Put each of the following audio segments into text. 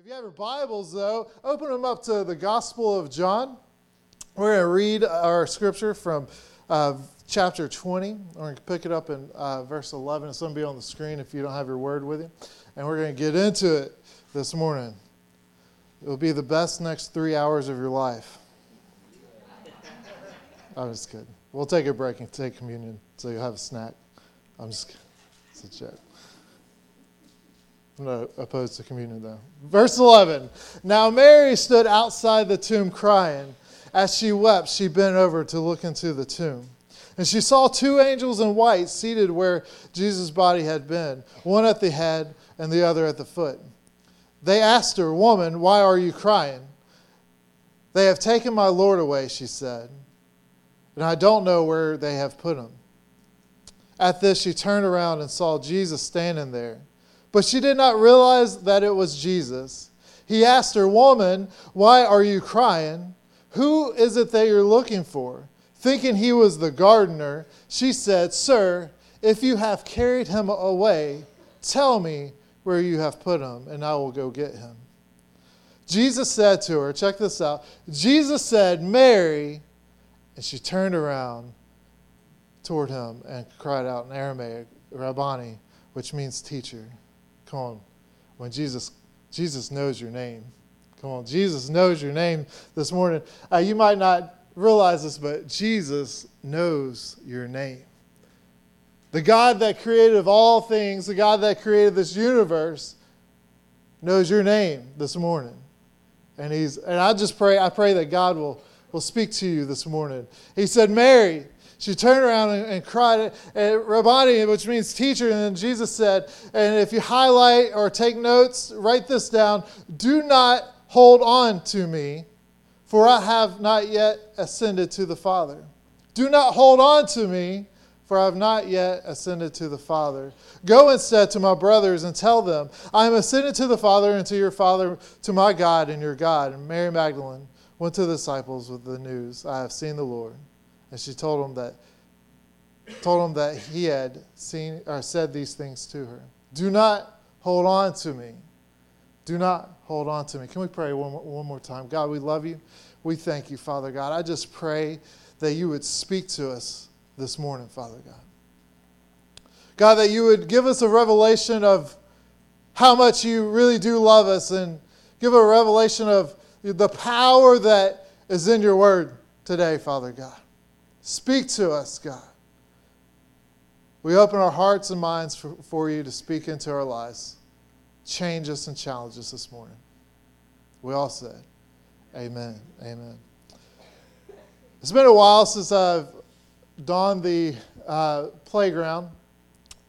If you have your Bibles, though, open them up to the Gospel of John. We're going to read our scripture from uh, chapter 20. We're going to pick it up in uh, verse 11. It's going to be on the screen if you don't have your word with you. And we're going to get into it this morning. It will be the best next three hours of your life. I'm just kidding. We'll take a break and take communion so you'll have a snack. I'm just kidding. It's a joke. I'm opposed to communion, though. Verse 11 Now Mary stood outside the tomb crying. As she wept, she bent over to look into the tomb. And she saw two angels in white seated where Jesus' body had been, one at the head and the other at the foot. They asked her, Woman, why are you crying? They have taken my Lord away, she said, and I don't know where they have put him. At this, she turned around and saw Jesus standing there but she did not realize that it was Jesus. He asked her, Woman, why are you crying? Who is it that you're looking for? Thinking he was the gardener, she said, Sir, if you have carried him away, tell me where you have put him, and I will go get him. Jesus said to her, Check this out. Jesus said, Mary, and she turned around toward him and cried out in Aramaic, Rabboni, which means teacher. Come on. When Jesus, Jesus knows your name. Come on. Jesus knows your name this morning. Uh, you might not realize this, but Jesus knows your name. The God that created of all things, the God that created this universe, knows your name this morning. And he's and I just pray, I pray that God will, will speak to you this morning. He said, Mary, she turned around and, and cried at Rabboni, which means teacher. And then Jesus said, and if you highlight or take notes, write this down do not hold on to me, for I have not yet ascended to the Father. Do not hold on to me, for I have not yet ascended to the Father. Go instead to my brothers and tell them, I am ascended to the Father and to your Father, to my God and your God. And Mary Magdalene went to the disciples with the news, I have seen the Lord. And she told him that told him that he had seen or said these things to her. Do not hold on to me. Do not hold on to me. Can we pray one, one more time? God, we love you. We thank you, Father God. I just pray that you would speak to us this morning, Father God. God, that you would give us a revelation of how much you really do love us and give a revelation of the power that is in your word today, Father God. Speak to us, God. We open our hearts and minds for, for, you to speak into our lives. Change us and challenge us this morning. We all said, Amen. Amen. It's been a while since I've donned the uh, playground.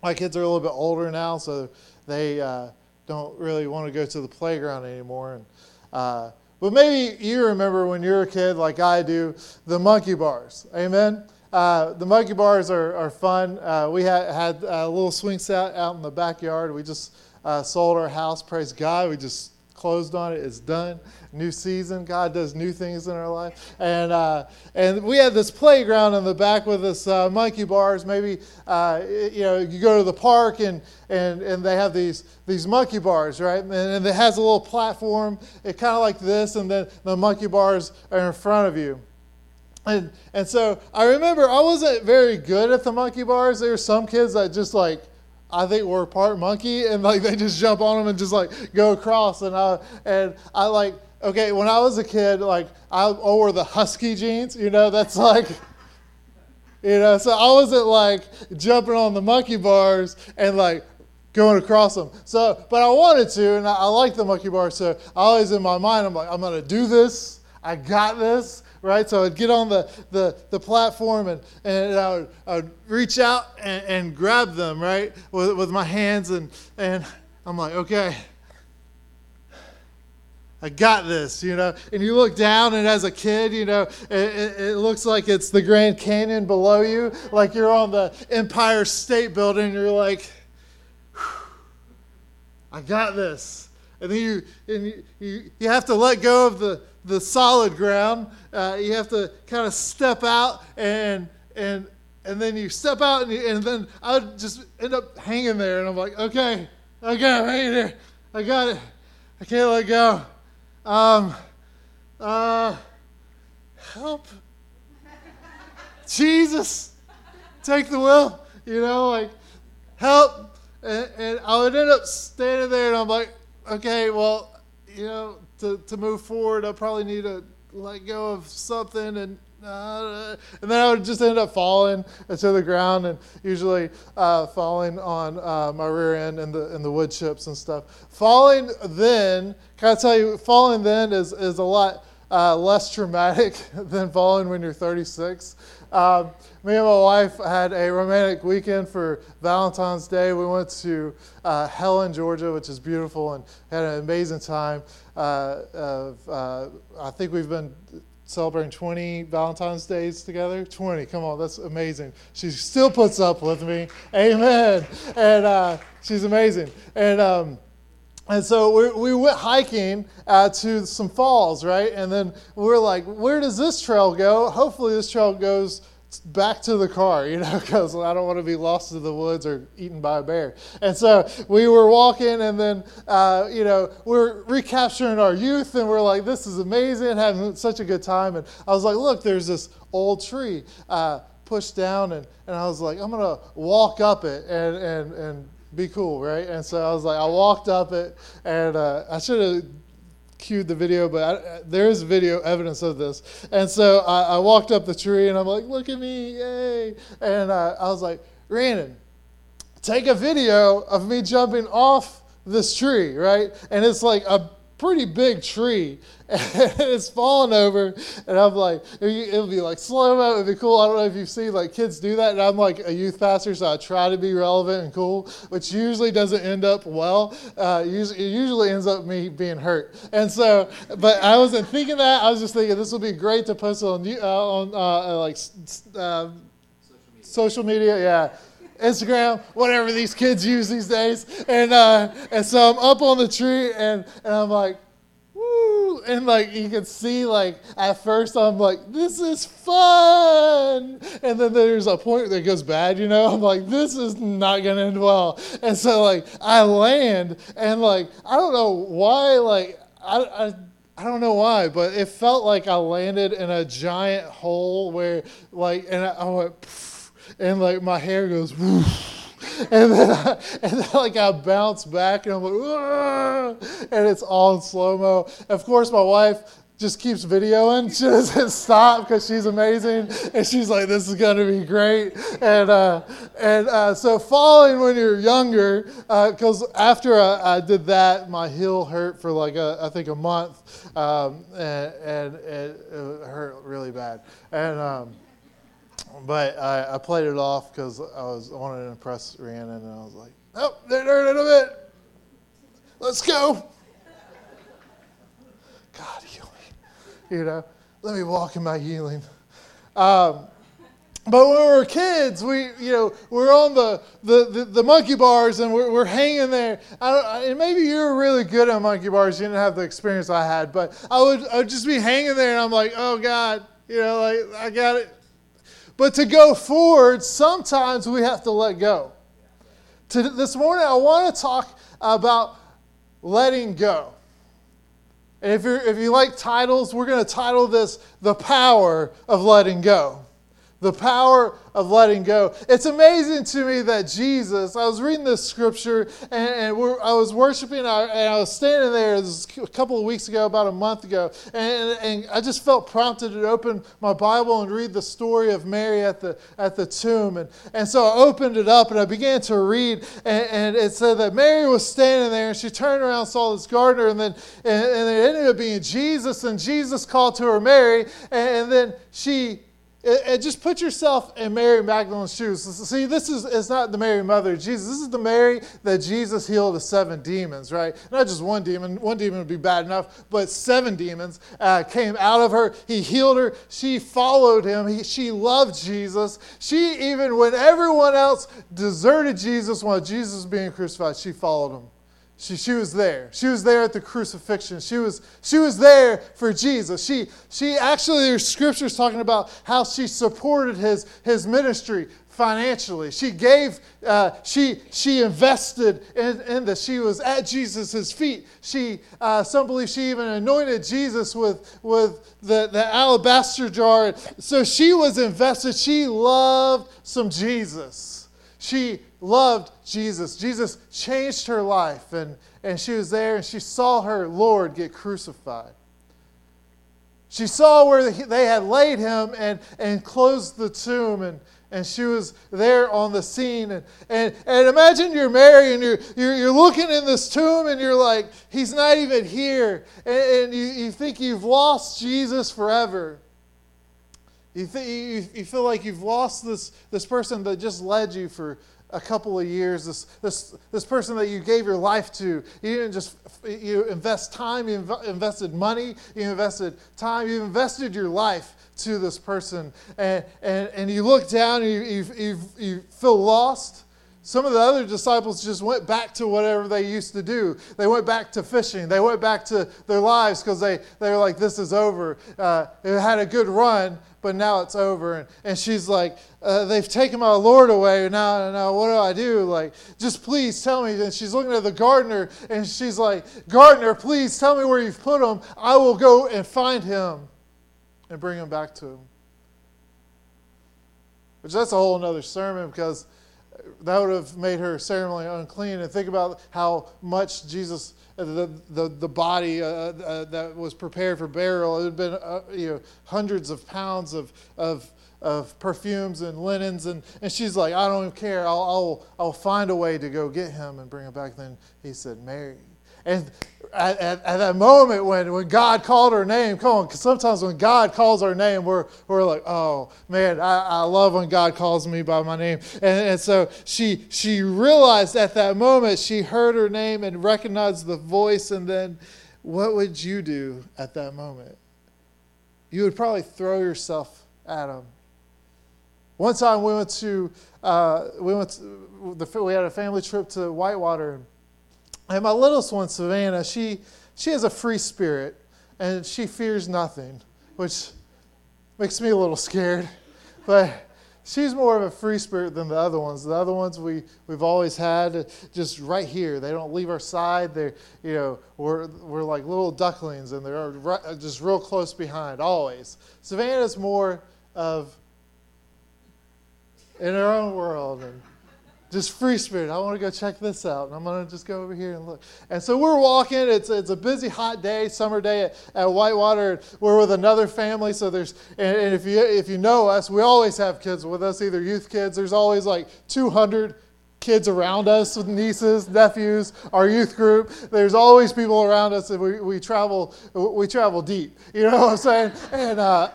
My kids are a little bit older now, so they uh, don't really want to go to the playground anymore. And uh, but maybe you remember when you were a kid, like I do, the monkey bars. Amen? Uh, the monkey bars are, are fun. Uh, we had, had a little swing set out in the backyard. We just uh, sold our house. Praise God. We just closed on it. It's done. New season. God does new things in our life. And uh, and we had this playground in the back with this uh, monkey bars. Maybe uh, you know you go to the park and and and they have these these monkey bars, right? And, and it has a little platform. It kind of like this, and then the monkey bars are in front of you. And, and so I remember I wasn't very good at the monkey bars. There were some kids that just like I think we're part monkey, and like they just jump on them and just like go across. And I and I like okay when I was a kid, like I wore the husky jeans. You know, that's like. You know, so I wasn't like jumping on the monkey bars and like going across them. So, but I wanted to, and I, I like the monkey bars. So I always in my mind, I'm like, I'm gonna do this. I got this right? So I'd get on the, the, the platform and, and I, would, I would reach out and, and grab them, right, with, with my hands. And, and I'm like, okay, I got this, you know. And you look down, and as a kid, you know, it, it, it, looks like it's the Grand Canyon below you, like you're on the Empire State Building. You're like, I got this. And then you, and you, you, you have to let go of the, the solid ground. Uh, you have to kind of step out and and and then you step out and, you, and then I would just end up hanging there and I'm like, okay, okay, I'm hanging there. I got it. I can't let go. Um, uh, help. Jesus, take the wheel. You know, like, help. And, and I would end up standing there and I'm like, okay, well, you know, to, to move forward, I probably need to let go of something and uh, and then I would just end up falling to the ground and usually uh, falling on uh, my rear end and the and the wood chips and stuff. Falling then, can I tell you, falling then is is a lot uh, less traumatic than falling when you're 36. Um, me and my wife had a romantic weekend for Valentine's Day. We went to uh, Helen, Georgia, which is beautiful, and had an amazing time. Uh, of, uh, I think we've been celebrating 20 Valentine's Days together. 20, come on, that's amazing. She still puts up with me. Amen. And uh, she's amazing. And um, and so we, we went hiking uh, to some falls, right? And then we are like, where does this trail go? Hopefully, this trail goes back to the car, you know, because I don't want to be lost in the woods or eaten by a bear. And so we were walking, and then, uh, you know, we're recapturing our youth, and we're like, this is amazing, having such a good time. And I was like, look, there's this old tree uh, pushed down, and, and I was like, I'm going to walk up it and, and, and be cool, right? And so I was like, I walked up it, and uh, I should have cued the video, but I, there is video evidence of this. And so I, I, walked up the tree, and I'm like, look at me, yay! And uh, I was like, Rhiannon, take a video of me jumping off this tree, right? And it's like a pretty big tree and it's falling over and i'm like it'll be like slow mo it'd be cool. I don't know if you've seen like kids do that and i'm like a youth pastor so i try to be relevant and cool which usually doesn't end up well. Uh, usually, it usually ends up me being hurt. And so but i wasn't thinking that i was just thinking this would be great to post on uh, on uh, like uh, social media. social media yeah Instagram, whatever these kids use these days. And uh, and so I'm up on the tree and, and I'm like, woo! And like you can see, like at first I'm like, this is fun. And then there's a point that goes bad, you know. I'm like, this is not gonna end well. And so like I land and like I don't know why, like I, I I don't know why, but it felt like I landed in a giant hole where, like, and I, I went, and like my hair goes, and then, I, and then like I bounce back, and I'm like, and it's all in slow mo. Of course, my wife just keeps videoing. She doesn't stop because she's amazing, and she's like, "This is gonna be great." And uh, and uh, so falling when you're younger, because uh, after I, I, did that, my heel hurt for like a, I think a month, um, and, and it, it, hurt really bad. And um, but I, I played it off because I was I wanted to impress Rhiannon, and I was like, "Oh, they're hurt a bit. Let's go." God heal me, you know. Let me walk in my healing. Um, but when we were kids, we, you know, we're on the, the, the, the monkey bars and we're, we're hanging there. I and maybe you were really good at monkey bars. You didn't have the experience I had, but I would, I would just be hanging there and I'm like, oh God, you know, like I got it. But to go forward, sometimes we have to let go. To, this morning, I want to talk about letting go. And if, you if you like titles, we're going to title this The Power of Letting Go. The power of letting go. It's amazing to me that Jesus, I was reading this scripture and, and I was worshiping and I, was standing there a couple of weeks ago, about a month ago, and, and, I just felt prompted to open my Bible and read the story of Mary at the, at the tomb. And, and so I opened it up and I began to read, and, and it said that Mary was standing there and she turned around, saw this gardener, and then and, and it ended up being Jesus, and Jesus called to her Mary, and, and then she and just put yourself in Mary Magdalene's shoes. See, this is it's not the Mary mother of Jesus. This is the Mary that Jesus healed the seven demons, right? Not just one demon. One demon would be bad enough, but seven demons uh, came out of her. He healed her. She followed him. He, she loved Jesus. She even when everyone else deserted Jesus while Jesus was being crucified, she followed him. She, she was there. She was there at the crucifixion. She was, she was there for Jesus. She, she actually, there's scriptures talking about how she supported his, his ministry financially. She gave, uh, she, she invested in, in this. She was at Jesus' feet. She, uh, some believe she even anointed Jesus with, with the, the alabaster jar. So she was invested. She loved some Jesus. She loved Jesus. Jesus changed her life, and, and she was there and she saw her Lord get crucified. She saw where they had laid him and, and closed the tomb, and, and she was there on the scene. And, and, and imagine you're Mary and you're, you're, you're looking in this tomb and you're like, he's not even here. And, and you, you think you've lost Jesus forever. You, th- you, you feel like you've lost this, this person that just led you for a couple of years, this, this, this person that you gave your life to. You didn't just you invest time, you inv- invested money, you invested time, you invested your life to this person. And, and, and you look down and you, you, you, you feel lost. Some of the other disciples just went back to whatever they used to do. They went back to fishing. They went back to their lives because they, they were like, this is over. Uh, it had a good run, but now it's over. And, and she's like, uh, they've taken my Lord away. Now, now, what do I do? Like, just please tell me. And she's looking at the gardener and she's like, Gardener, please tell me where you've put him. I will go and find him and bring him back to him. Which that's a whole other sermon because that would have made her ceremonially unclean. And think about how much Jesus, uh, the, the, the body uh, uh, that was prepared for burial, it had been uh, you know, hundreds of pounds of, of, of perfumes and linens. And, and she's like, I don't even care. I'll, I'll, I'll find a way to go get him and bring him back. Then he said, Mary. And at, at, at, that moment when, when God called her name, come on, because sometimes when God calls our name, we're, we're like, oh, man, I, I love when God calls me by my name. And, and so she, she realized at that moment, she heard her name and recognized the voice. And then what would you do at that moment? You would probably throw yourself at him. One time we went to, uh, we went to, we had a family trip to Whitewater. And my littlest one, Savannah, she, she has a free spirit and she fears nothing, which makes me a little scared. But she's more of a free spirit than the other ones. The other ones we, we've always had uh, just right here. They don't leave our side. They're, you know, we're, we're like little ducklings and they're right, uh, just real close behind, always. Savannah's more of in her own world and just free spirit. I want to go check this out. And I'm going to just go over here and look. And so we're walking. It's, it's a busy, hot day, summer day at, at Whitewater. We're with another family. So there's, and, and if, you, if you know us, we always have kids with us, either youth kids. There's always like 200 kids around us, with nieces, nephews, our youth group. There's always people around us, and we, we travel we travel deep. You know what I'm saying? And uh,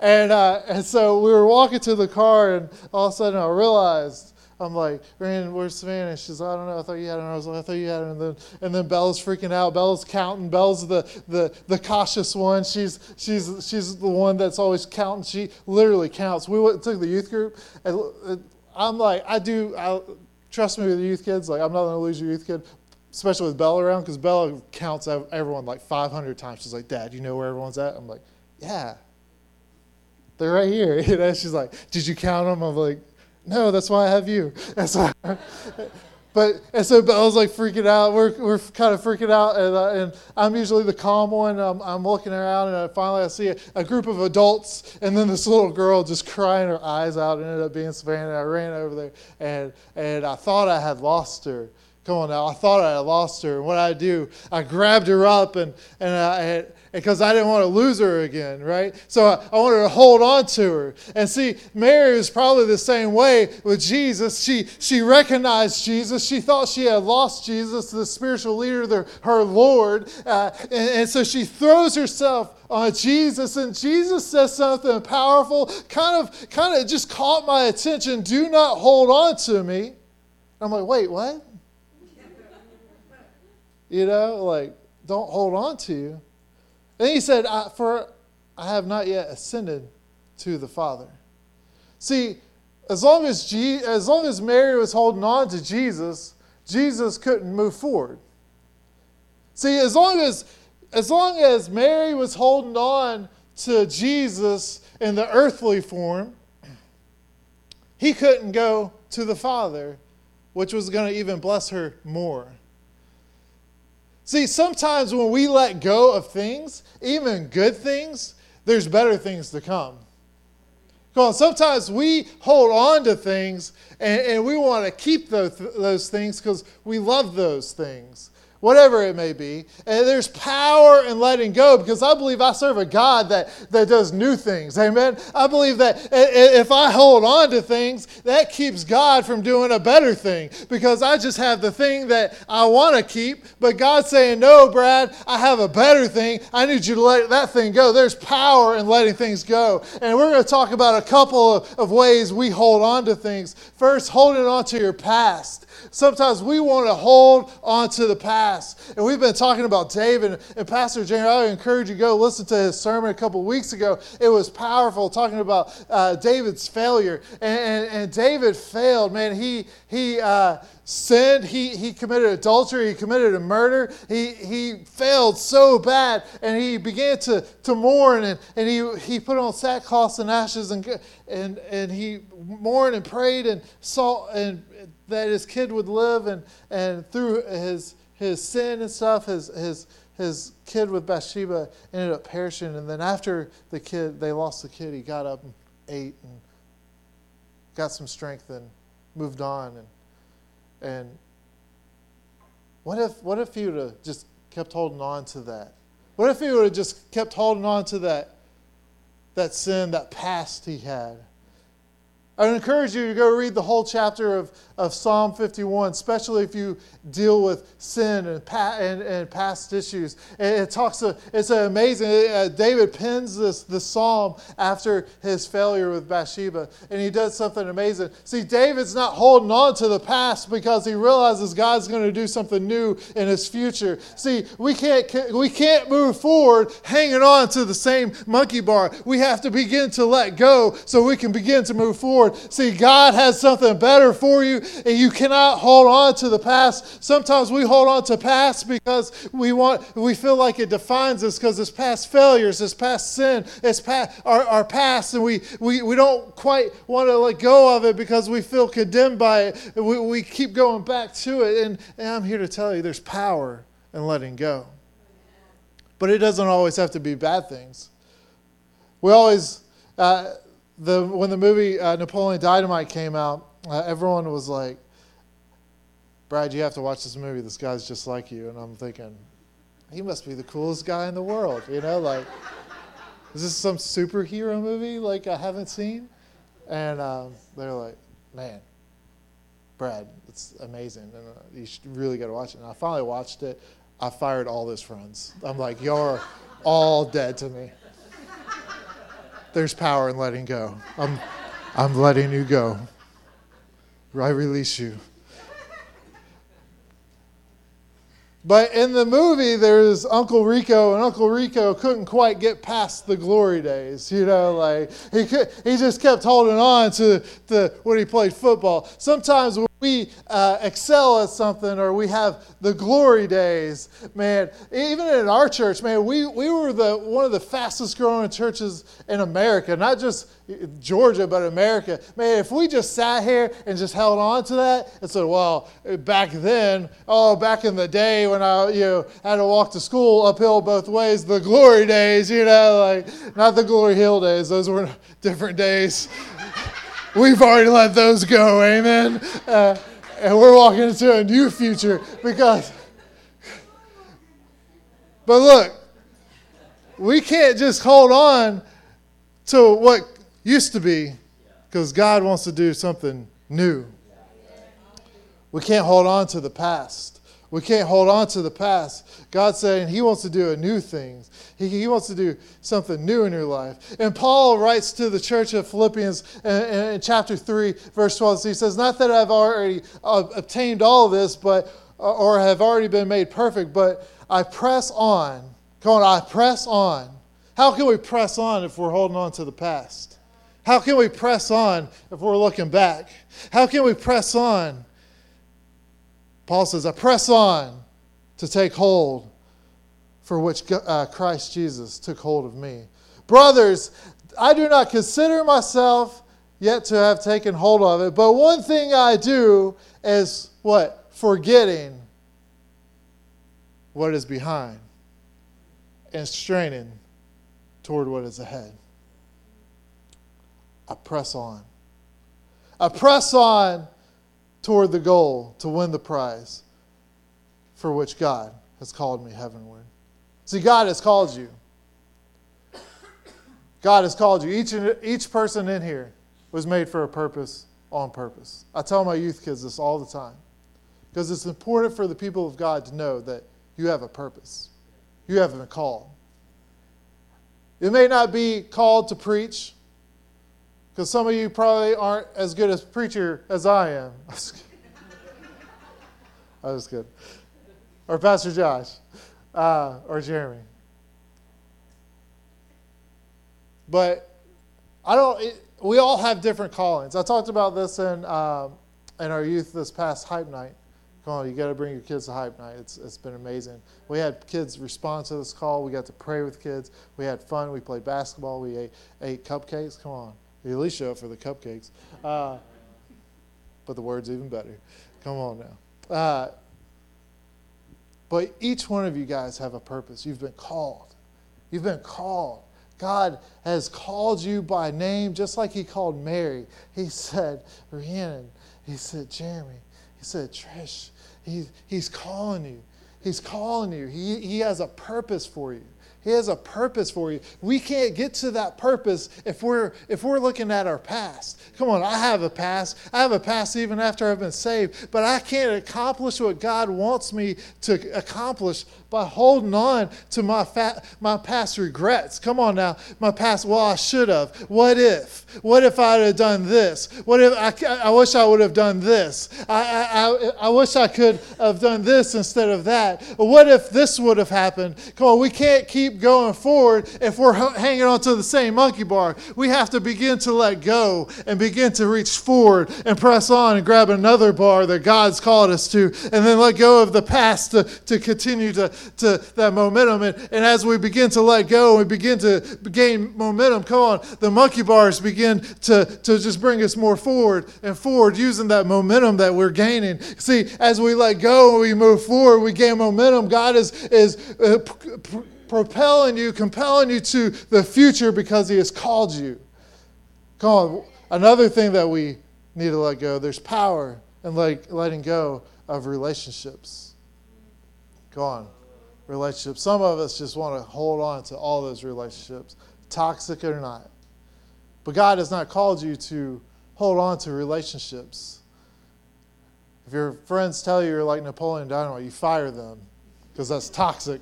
and uh, and so we were walking to the car, and all of a sudden I realized I'm like, Rand, where's Savannah? She's like, I don't know. I thought you had it. I was like, I thought you had it. And then, and then Bella's freaking out. Bella's counting. Bella's the, the, the cautious one. She's, she's, she's the one that's always counting. She literally counts. We went, took the youth group. And I'm like, I do, I, trust me with the youth kids. Like, I'm not going to lose your youth kid, especially with Bella around, because Bella counts everyone like 500 times. She's like, Dad, you know where everyone's at? I'm like, yeah. They're right here. She's like, Did you count them? I'm like, no, that's why I have you. And so, but and so Belle's like freaking out. We're, we're kind of freaking out, and, uh, and I'm usually the calm one. I'm, I'm looking around, and I finally I see a, a, group of adults, and then this little girl just crying her eyes out. Ended up being Savannah. And I ran over there, and and I thought I had lost her. Come on now, I thought I had lost her. And what I do, I grabbed her up, and and I because I didn't want to lose her again, right? So I, I, wanted to hold on to her. And see, Mary was probably the same way with Jesus. She, she recognized Jesus. She thought she had lost Jesus, the spiritual leader, the, her Lord. Uh, and, and so she throws herself on Jesus, and Jesus says something powerful, kind of, kind of just caught my attention. Do not hold on to me. I'm like, wait, what? You know, like, don't hold on to you. And he said, For I have not yet ascended to the Father. See, as long as, as long as Mary was holding on to Jesus, Jesus couldn't move forward. See, as long as, as long as Mary was holding on to Jesus in the earthly form, he couldn't go to the Father, which was going to even bless her more. See, sometimes when we let go of things, even good things, there's better things to come. Come on, sometimes we hold on to things and, and we want to keep those, those things because we love those things whatever it may be. And there's power in letting go because I believe I serve a God that, that does new things. Amen. I believe that if I hold on to things, that keeps God from doing a better thing because I just have the thing that I want to keep, but God's saying, No, Brad, I have a better thing. I need you to let that thing go. There's power in letting things go. And we're going to talk about a couple of, of ways we hold on to things. First, holding on to your past. Sometimes we want to hold on to the past. And we've been talking about David. And Pastor James, I encourage you to go listen to his sermon a couple weeks ago. It was powerful talking about uh, David's failure. And, and, and, David failed, man. He, he uh, sinned. He, he committed adultery. He committed a murder. He, he failed so bad. And he began to, to mourn. And, and he, he put on sackcloth and ashes. And, and, and he mourned and prayed and saw and that his kid would live, and, and through his, his sin and stuff, his, his, his kid with Bathsheba ended up perishing. And then after the kid, they lost the kid, he got up and ate and got some strength and moved on. And, and what if, what if he would have just kept holding on to that? What if he would have just kept holding on to that, that sin, that past he had? I would encourage you to go read the whole chapter of, of Psalm 51, especially if you deal with sin and, pa- and, and past issues. It, it talks, it's amazing. Uh, David pens this, this psalm after his failure with Bathsheba, and he does something amazing. See, David's not holding on to the past because he realizes God's going to do something new in his future. See, we can't, we can't move forward hanging on to the same monkey bar. We have to begin to let go so we can begin to move forward forward. See, God has something better for you, and you cannot hold on to the past. Sometimes we hold on to past because we want, we feel like it defines us because it's past failures, it's past sin, it's past, our, our past, and we, we, we don't quite want to let go of it because we feel condemned by it. We, we keep going back to it, and, and I'm here to tell you there's power in letting go. But it doesn't always have to be bad things. We always, uh, the when the movie uh, Napoleon Dynamite came out, uh, everyone was like, "Brad, you have to watch this movie. This guy's just like you." And I'm thinking, he must be the coolest guy in the world. You know, like, is this some superhero movie like I haven't seen? And um, they're like, "Man, Brad, it's amazing, and uh, you should really got to watch it." And I finally watched it. I fired all his friends. I'm like, "You're all dead to me." there's power in letting go. I'm, I'm letting you go. I release you. But in the movie, there's Uncle Rico, and Uncle Rico couldn't quite get past the glory days. You know, like he could, he just kept holding on to the when he played football. Sometimes we uh, excel at something or we have the glory days, man, even in our church, man, we, we were the, one of the fastest growing churches in America, not just Georgia, but America. Man, if we just sat here and just held on to that and said, well, back then, oh, back in the day when I you know, had to walk to school uphill both ways, the glory days, you know, like not the glory hill days, those were different days. We've already let those go, amen. Uh, and we're walking into a new future because. But look, we can't just hold on to what used to be because God wants to do something new. We can't hold on to the past. We can't hold on to the past. God's saying He wants to do a new thing. He, he wants to do something new in your life. And Paul writes to the church of Philippians in, in chapter 3, verse 12. So he says, Not that I've already uh, obtained all this, but or have already been made perfect, but I press on. Come on, I press on. How can we press on if we're holding on to the past? How can we press on if we're looking back? How can we press on? Paul says, I press on to take hold for which uh, Christ Jesus took hold of me. Brothers, I do not consider myself yet to have taken hold of it. But one thing I do is what? Forgetting what is behind and straining toward what is ahead. I press on. I press on toward the goal to win the prize for which God has called me heavenward. See, God has called you. God has called you. Each, each person in here was made for a purpose on purpose. I tell my youth kids this all the time because it's important for the people of God to know that you have a purpose. You have a call. It may not be called to preach because some of you probably aren't as good a preacher as I am. I was good. Or Pastor Josh uh, or Jeremy. But I don't. It, we all have different callings. I talked about this in um, in our youth this past hype night. Come on, you got to bring your kids to hype night. It's it's been amazing. We had kids respond to this call. We got to pray with kids. We had fun. We played basketball. We ate ate cupcakes. Come on, you at least show up for the cupcakes. Uh, but the word's even better. Come on now. Uh, but each one of you guys have a purpose. You've been called. You've been called. God has called you by name just like He called Mary. He said, Rhiannon. He said, Jeremy. He said, Trish. He, he's calling you. He's calling you. He, he has a purpose for you. He has a purpose for you. We can't get to that purpose if we're if we're looking at our past. Come on, I have a past. I have a past even after I've been saved, but I can't accomplish what God wants me to accomplish by holding on to my fat, my past regrets. Come on now, my past. Well, I should have. What if? What if I'd have done this? What if I? I wish I would have done this. I, I, I wish I could have done this instead of that. What if this would have happened? Come on, we can't keep going forward if we're hanging on to the same monkey bar. We have to begin to let go and begin to reach forward and press on and grab another bar that God's called us to, and then let go of the past to, to continue to to that momentum. And, and as we begin to let go and begin to gain momentum, come on, the monkey bars begin to, to just bring us more forward and forward using that momentum that we're gaining. See, as we let go and we move forward, we gain momentum. God is, is uh, p- propelling you, compelling you to the future because He has called you. Come on, another thing that we need to let go there's power in like letting go of relationships. Go on relationships. Some of us just want to hold on to all those relationships, toxic or not. But God has not called you to hold on to relationships. If your friends tell you you're like Napoleon Dynamite, you fire them because that's toxic.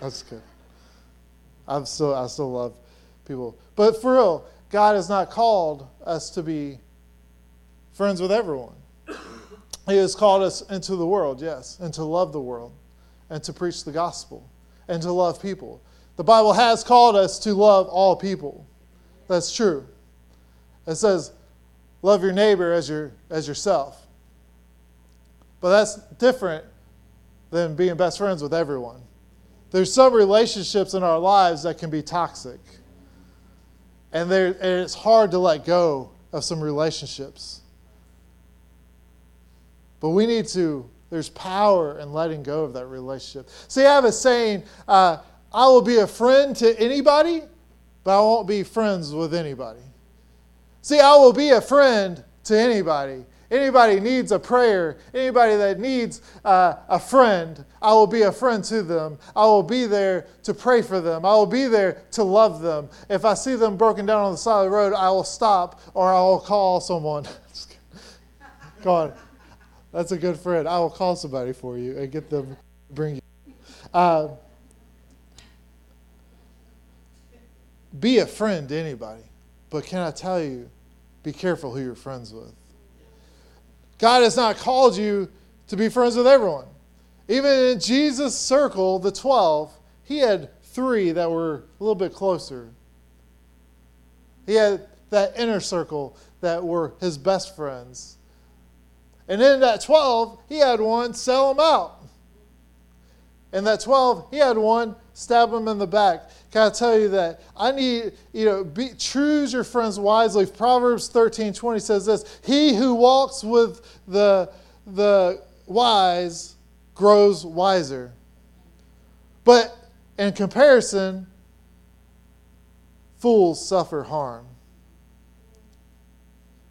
That's good. I'm still, I still love people. But for real, God has not called us to be friends with everyone. He has called us into the world, yes, and to love the world and to preach the gospel and to love people. The Bible has called us to love all people. That's true. It says, love your neighbor as, your, as yourself. But that's different than being best friends with everyone. There's some relationships in our lives that can be toxic. And, and it's hard to let go of some relationships. But we need to there's power in letting go of that relationship. See, I have a saying uh, I will be a friend to anybody, but I won't be friends with anybody. See, I will be a friend to anybody. Anybody needs a prayer, anybody that needs uh, a friend, I will be a friend to them. I will be there to pray for them. I will be there to love them. If I see them broken down on the side of the road, I will stop or I will call someone. Go on. That's a good friend. I will call somebody for you and get them bring you. Uh, be a friend to anybody, but can I tell you, be careful who you're friends with. God has not called you to be friends with everyone. Even in Jesus' circle, the 12, he had three that were a little bit closer. He had that inner circle that were his best friends. And in that 12, he had one sell him out. In that 12, he had one, stab them in the back. Can I tell you that I need, you know, be, choose your friends wisely. Proverbs 13, 20 says this He who walks with the, the wise grows wiser. But in comparison, fools suffer harm.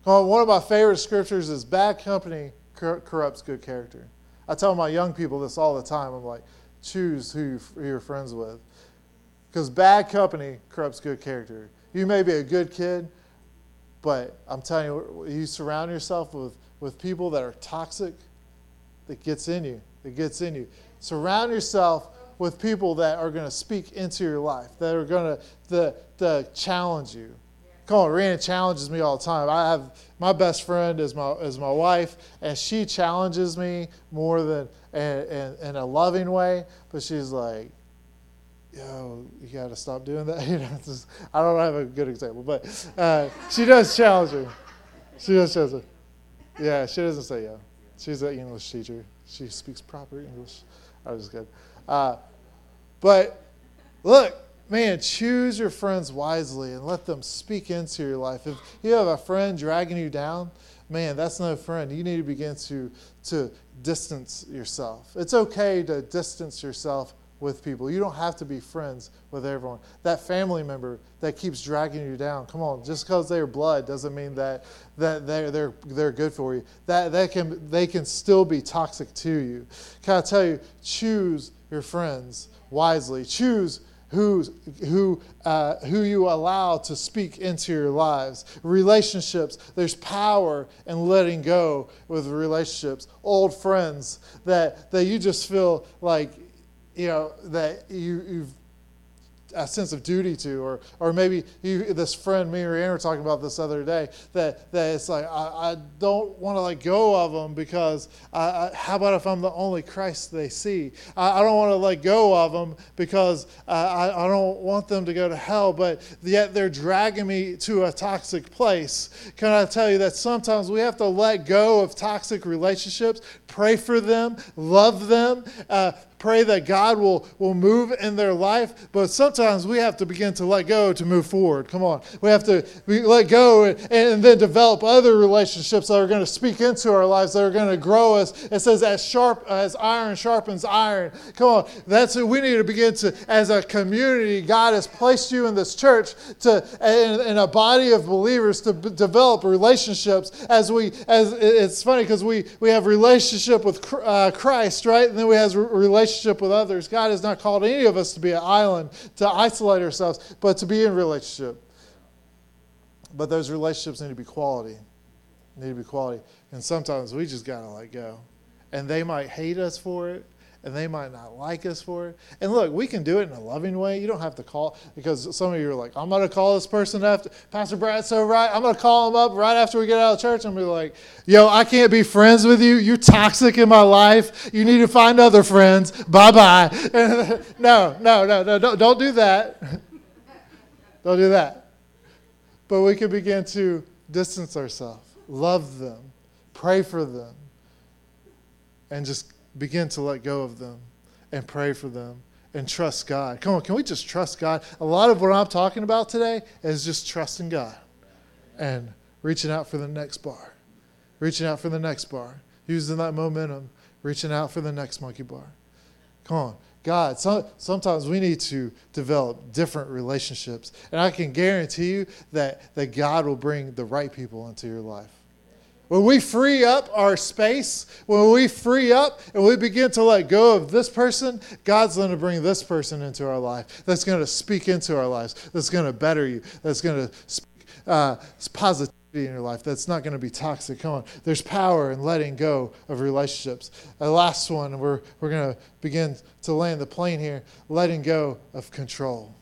One of my favorite scriptures is bad company corrupts good character. I tell my young people this all the time. I'm like, choose who you're friends with. Because bad company corrupts good character. You may be a good kid, but I'm telling you, you surround yourself with, with people that are toxic, that gets in you. That gets in you. Surround yourself with people that are going to speak into your life, that are going to, to challenge you. Come on, Rena challenges me all the time. I have my best friend is my is my wife, and she challenges me more than in, in a loving way. But she's like, "Yo, you got to stop doing that." You know, just, I don't have a good example, but uh, she does challenge me. She does challenge me. Yeah, she doesn't say yo. She's an English teacher. She speaks proper English. I was good. Uh, but look, man, choose your friends wisely and let them speak into your life. If you have a friend dragging you down, man, that's no friend. You need to begin to, to distance yourself. It's okay to distance yourself with people. You don't have to be friends with everyone. That family member that keeps dragging you down, come on, just because they're blood doesn't mean that, that they're, they're, they're good for you. That, that can, they can still be toxic to you. Can I tell you, choose your friends wisely. Choose who, who, uh, who you allow to speak into your lives. Relationships, there's power in letting go with relationships. Old friends that, that you just feel like, you know, that you, you've a sense of duty to, or or maybe you, this friend, me or Ann were talking about this other day, that that it's like I, I don't want to let go of them because I, I, how about if I'm the only Christ they see? I, don't want to let go of them because I, I don't want them to go to hell, but yet they're dragging me to a toxic place. Can I tell you that sometimes we have to let go of toxic relationships, pray for them, love them, uh, pray that God will, will move in their life, but sometimes we have to begin to let go to move forward. Come on. We have to let go and, and then develop other relationships that are going to speak into our lives, that are going to grow us. It says, as sharp as iron sharpens iron. Come on. That's what we need to begin to, as a community, God has placed you in this church to, in, in a body of believers to b- develop relationships as we, as it's funny because we, we have relationship with uh, Christ, right? And then we have relationship relationship with others. God has not called any of us to be an island, to isolate ourselves, but to be in relationship. But those relationships need to be quality. Need to be quality. And sometimes we just got to let go. And they might hate us for it and they might not like us for it. And look, we can do it in a loving way. You don't have to call because some of you are like, I'm going to call this person after Pastor Brad's so right. I'm going to call him up right after we get out of church and be like, Yo, I can't be friends with you. You're toxic in my life. You need to find other friends. Bye bye. no, no, no, no, don't, don't do that. don't do that. But we can begin to distance ourselves, love them, pray for them, and just begin to let go of them and pray for them and trust God. Come on, can we just trust God? A lot of what I'm talking about today is just trusting God and reaching out for the next bar, reaching out for the next bar, using that momentum, reaching out for the next monkey bar. Come on. God, some, sometimes we need to develop different relationships. And I can guarantee you that, that God will bring the right people into your life. When we free up our space, when we free up and we begin to let go of this person, God's going to bring this person into our life that's going to speak into our lives, that's going to better you, that's going to speak uh, positivity in your life, that's not going to be toxic. Come on. There's power in letting go of relationships. The last one, we're, we're going to begin to land the plane here letting go of control.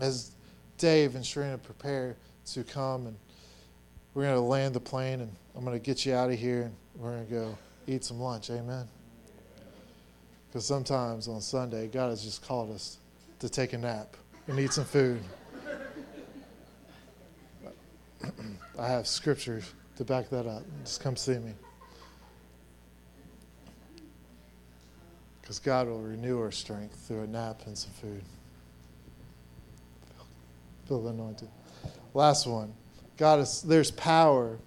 As Dave and Sharina prepare to come and we're going to land the plane and I'm going to get you out of here and we're going to go eat some lunch. Amen. Because sometimes on Sunday, God has just called us to take a nap and eat some food. I have scriptures to back that up. Just come see me. Because God will renew our strength through a nap and some food. Feel the anointed. Last one. God there's power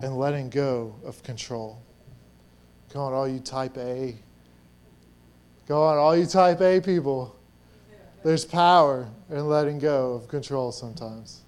in letting go of control. Come on, all you type A. Go on, all you type A people. There's power in letting go of control sometimes.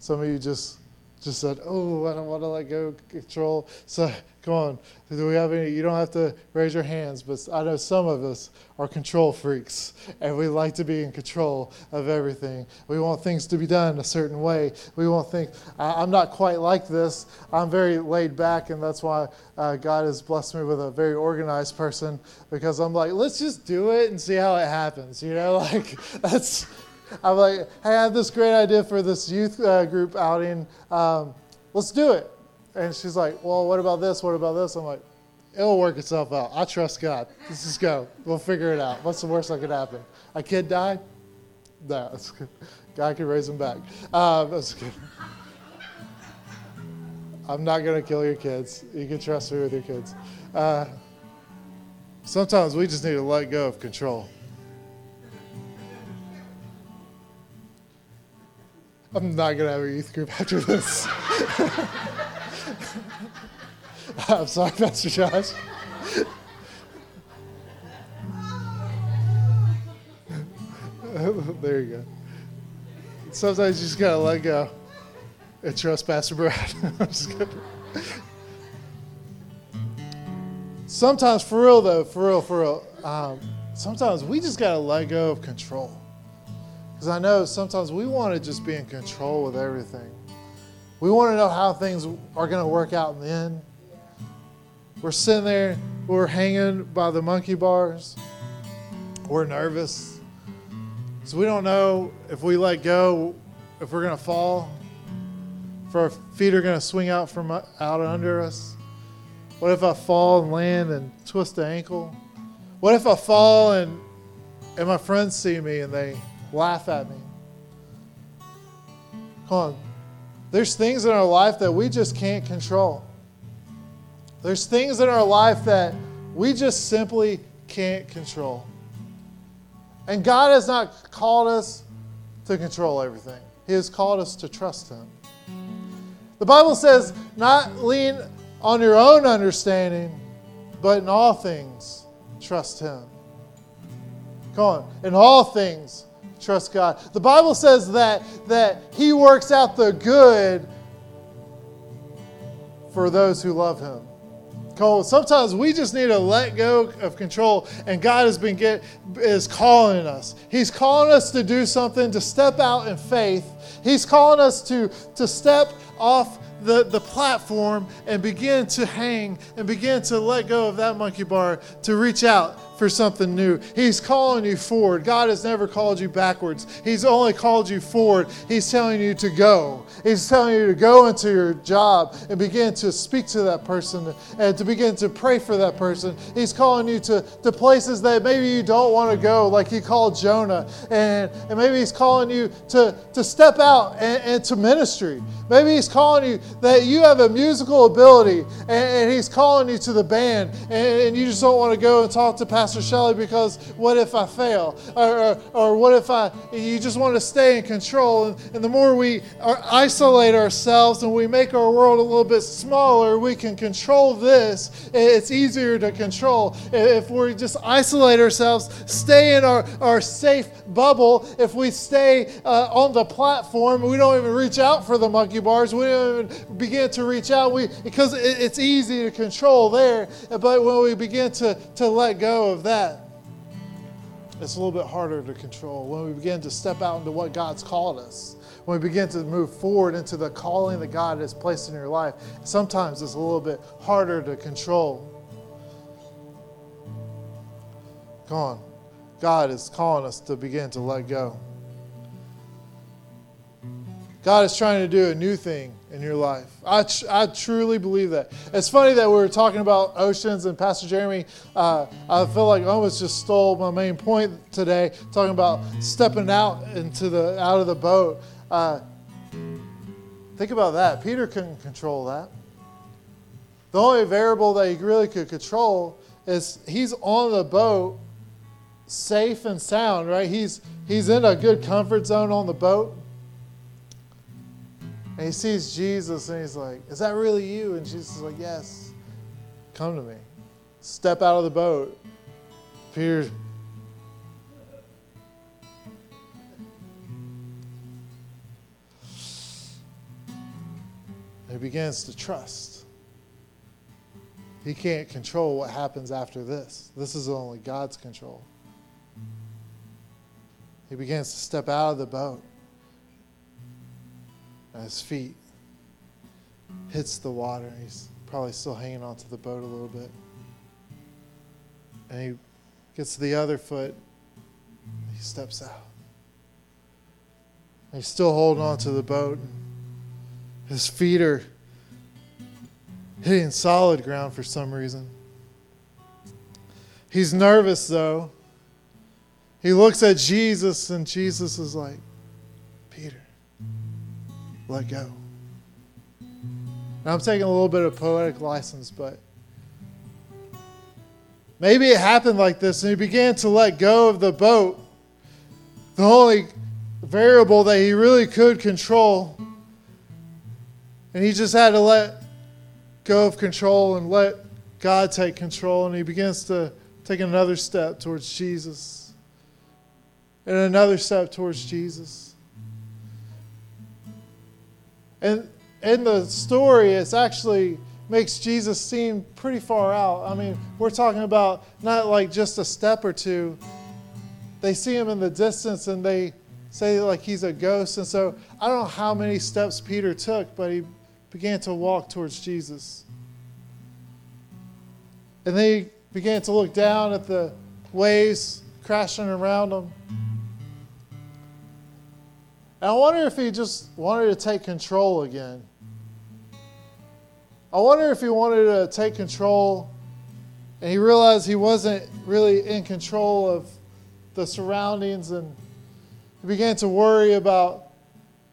Some of you just just said, "Oh, I don't want to let go control." So come on, do we have any? You don't have to raise your hands, but I know some of us are control freaks, and we like to be in control of everything. We want things to be done a certain way. We want things. I'm not quite like this. I'm very laid back, and that's why uh, God has blessed me with a very organized person because I'm like, let's just do it and see how it happens. You know, like that's I'm like, hey, I have this great idea for this youth uh, group outing. Um, let's do it. And she's like, well, what about this? What about this? I'm like, it'll work itself out. I trust God. Let's just go. We'll figure it out. What's the worst that could happen? A kid die? No, that's good. God can raise him back. Um, that's good. I'm not going to kill your kids. You can trust me with your kids. Uh, sometimes we just need to let go of control. I'm not going to have a youth group after this. I'm sorry, Pastor Josh. there you go. Sometimes you just got to let go and trust Pastor Brad. I'm just kidding. Sometimes, for real though, for real, for real, um, sometimes we just got to let go of control. Because I know sometimes we want to just be in control with everything. We want to know how things are going to work out in the end. We're sitting there, we're hanging by the monkey bars. We're nervous. So we don't know if we let go, if we're going to fall, if our feet are going to swing out from out under us. What if I fall and land and twist the ankle? What if I fall and and my friends see me and they laugh at me. Come on. There's things in our life that we just can't control. There's things in our life that we just simply can't control. And God has not called us to control everything, He has called us to trust Him. The Bible says, not lean on your own understanding, but in all things, trust Him. Come on. In all things, trust God. The Bible says that, that He works out the good for those who love Him. Cole, sometimes we just need to let go of control, and God has been get, is calling us. He's calling us to do something, to step out in faith. He's calling us to, to step off the, the platform and begin to hang and begin to let go of that monkey bar to reach out for something new. He's calling you forward. God has never called you backwards. He's only called you forward. He's telling you to go. He's telling you to go into your job and begin to speak to that person and to begin to pray for that person. He's calling you to, to places that maybe you don't want to go, like he called Jonah. And, and maybe he's calling you to, to step out and, and to ministry. Maybe he's calling you that you have a musical ability and, and he's calling you to the band and, and you just don't want to go and talk to Pastor Pastor Shelley because what if I fail? Or, or, or, what if I, you just want to stay in control. And, and the more we are, isolate ourselves and we make our world a little bit smaller, we can control this. It's easier to control. If we just isolate ourselves, stay in our, our safe bubble, if we stay uh, on the platform, we don't even reach out for the monkey bars. We don't even begin to reach out we, because it, it's easy to control there. But when we begin to, to let go of that, it's a little bit harder to control. When we begin to step out into what God's called us, when we begin to move forward into the calling that God has placed in your life, sometimes it's a little bit harder to control. Come on. God is calling us to begin to let go. God is trying to do a new thing in your life. I, tr- I truly believe that. It's funny that we were talking about oceans, and Pastor Jeremy, uh, I feel like I almost just stole my main point today, talking about stepping out into the out of the boat. Uh, think about that. Peter couldn't control that. The only variable that he really could control is he's on the boat safe and sound, right? He's he's in a good comfort zone on the boat. And he sees Jesus and he's like, Is that really you? And Jesus is like, Yes. Come to me. Step out of the boat. Peter he begins to trust. He can't control what happens after this. This is only God's control. He begins to step out of the boat. His feet hits the water. He's probably still hanging onto the boat a little bit. And he gets to the other foot. He steps out. He's still holding onto the boat. His feet are hitting solid ground for some reason. He's nervous though. He looks at Jesus, and Jesus is like, let go. Now I'm taking a little bit of poetic license, but maybe it happened like this, and he began to let go of the boat, the only variable that he really could control. And he just had to let go of control and let God take control. And he begins to take another step towards Jesus and another step towards Jesus. And in the story, it's actually makes Jesus seem pretty far out. I mean, we're talking about not like just a step or two. They see him in the distance and they say like he's a ghost. And so I don't know how many steps Peter took, but he began to walk towards Jesus. And they began to look down at the waves crashing around them. I wonder if he just wanted to take control again. I wonder if he wanted to take control and he realized he wasn't really in control of the surroundings and he began to worry about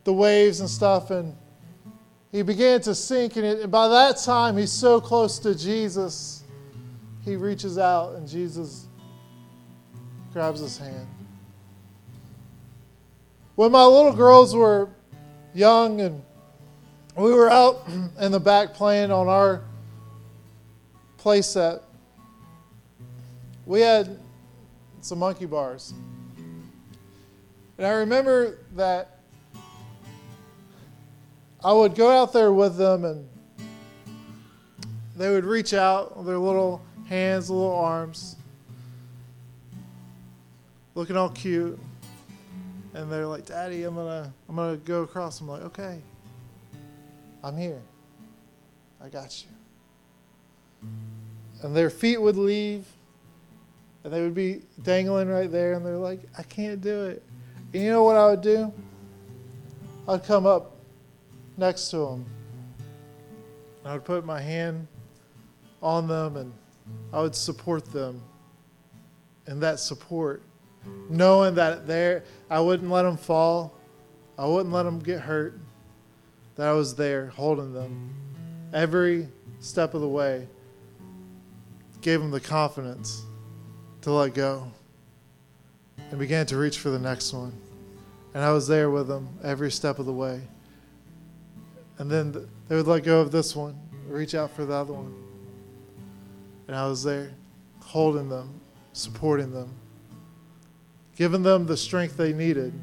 the waves and stuff and he began to sink, and, it, and by that time, he's so close to Jesus, he reaches out, and Jesus grabs his hand. When my little girls were young and we were out in the back playing on our playset, we had some monkey bars. And I remember that I would go out there with them and they would reach out with their little hands, little arms, looking all cute. And they're like, Daddy, I'm gonna I'm gonna go across. I'm like, okay. I'm here. I got you. And their feet would leave and they would be dangling right there and they're like, I can't do it. And you know what I would do? I'd come up next to them. I would put my hand on them and I would support them and that support, knowing that there I wouldn't let them fall, I wouldn't let them get hurt, that I was there holding them every step of the way. Gave them the confidence to let go and began to reach for the next one. And I was there with them every step of the way. And then they would let go of this one, reach out for the other one. And I was there, holding them, supporting them, giving them the strength they needed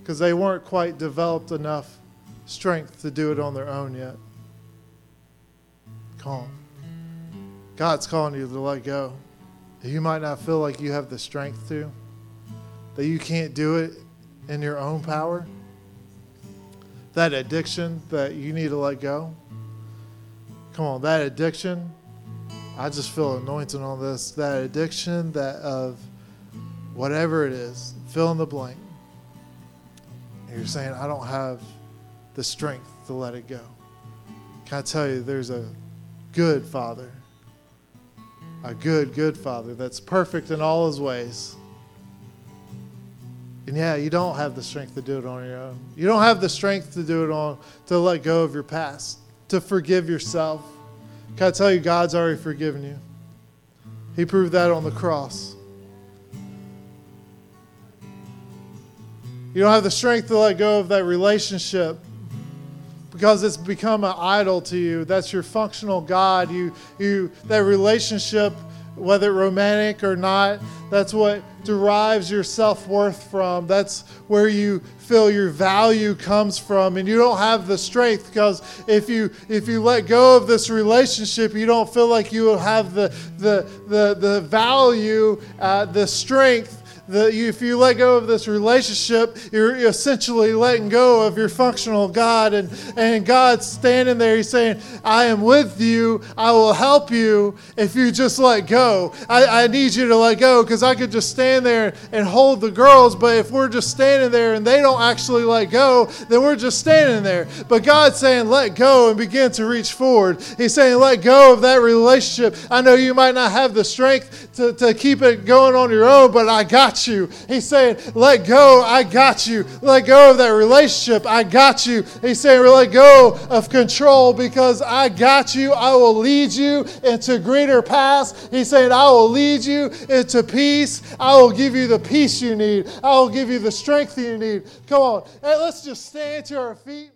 because they weren't quite developed enough strength to do it on their own yet. Calm. God's calling you to let go. You might not feel like you have the strength to, that you can't do it in your own power that addiction that you need to let go. Come on, that addiction. I just feel anointing on this. That addiction that of whatever it is, fill in the blank. And you're saying, I don't have the strength to let it go. Can I tell you, there's a good father, a good, good father that's perfect in all his ways and yeah, you don't have the strength to do it on your own. You don't have the strength to do it on to let go of your past, to forgive yourself. Can I tell you, God's already forgiven you? He proved that on the cross. You don't have the strength to let go of that relationship because it's become an idol to you. That's your functional God. You, you, that relationship, whether romantic or not, that's what derives your self worth from. That's where you feel your value comes from, and you don't have the strength because if you if you let go of this relationship, you don't feel like you have the the the the value, uh, the strength the, if you let go of this relationship, you're essentially letting go of your functional God. And, and God's standing there, He's saying, I am with you. I will help you if you just let go. I, I need you to let go because I could just stand there and hold the girls, but if we're just standing there and they don't actually let go, then we're just standing there. But God's saying, let go and begin to reach forward. He's saying, let go of that relationship. I know you might not have the strength to, to keep it going on your own, but I got you. He's saying, let go, I got you. Let go of that relationship, I got you. He's saying, let go of control because I got you. I will lead you into greater paths. He's saying, I will lead you into peace. I will give you the peace you need. I will give you the strength you need. Come on, hey, let's just stand to our feet.